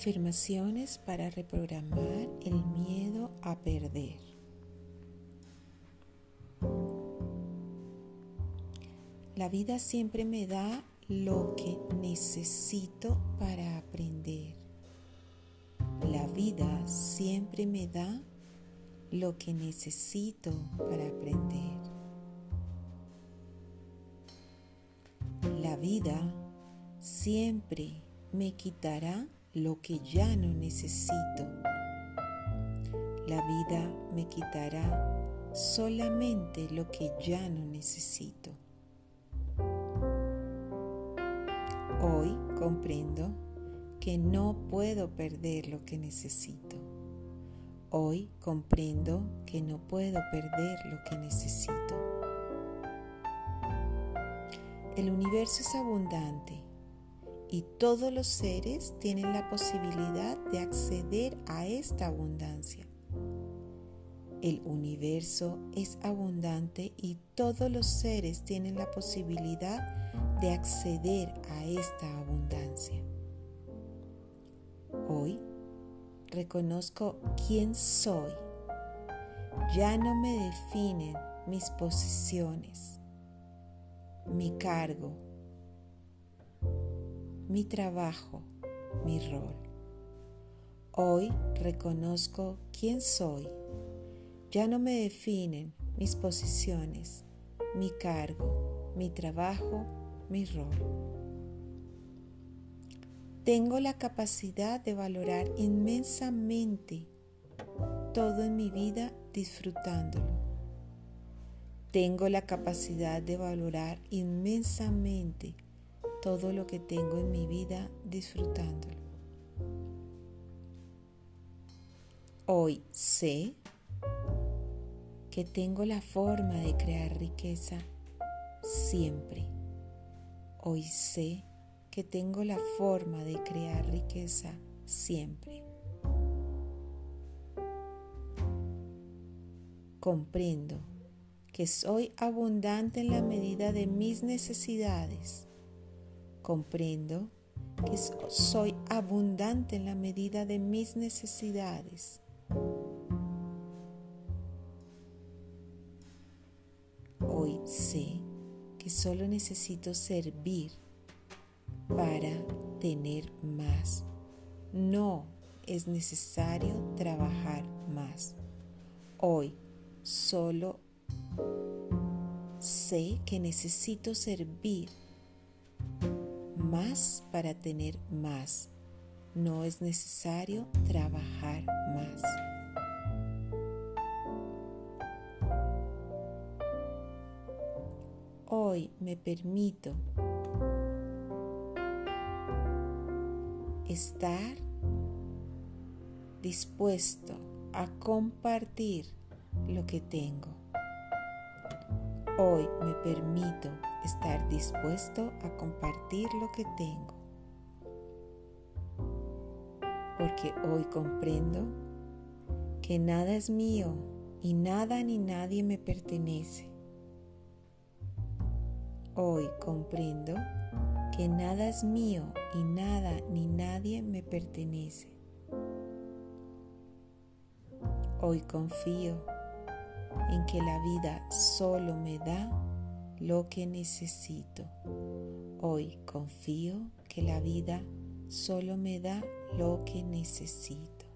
Afirmaciones para reprogramar el miedo a perder. La vida siempre me da lo que necesito para aprender. La vida siempre me da lo que necesito para aprender. La vida siempre me quitará lo que ya no necesito. La vida me quitará solamente lo que ya no necesito. Hoy comprendo que no puedo perder lo que necesito. Hoy comprendo que no puedo perder lo que necesito. El universo es abundante y todos los seres tienen la posibilidad de acceder a esta abundancia. El universo es abundante y todos los seres tienen la posibilidad de acceder a esta abundancia. Hoy reconozco quién soy. Ya no me definen mis posiciones, mi cargo, mi trabajo, mi rol. Hoy reconozco quién soy. Ya no me definen mis posiciones, mi cargo, mi trabajo, mi rol. Tengo la capacidad de valorar inmensamente todo en mi vida disfrutándolo. Tengo la capacidad de valorar inmensamente todo lo que tengo en mi vida disfrutándolo. Hoy sé que tengo la forma de crear riqueza siempre. Hoy sé que tengo la forma de crear riqueza siempre. Comprendo que soy abundante en la medida de mis necesidades Comprendo que soy abundante en la medida de mis necesidades. Hoy sé que solo necesito servir para tener más. No es necesario trabajar más. Hoy solo sé que necesito servir más para tener más. No es necesario trabajar más. Hoy me permito estar dispuesto a compartir lo que tengo. Hoy me permito estar dispuesto a compartir lo que tengo. Porque hoy comprendo que nada es mío y nada ni nadie me pertenece. Hoy comprendo que nada es mío y nada ni nadie me pertenece. Hoy confío en que la vida solo me da lo que necesito. Hoy confío que la vida solo me da lo que necesito.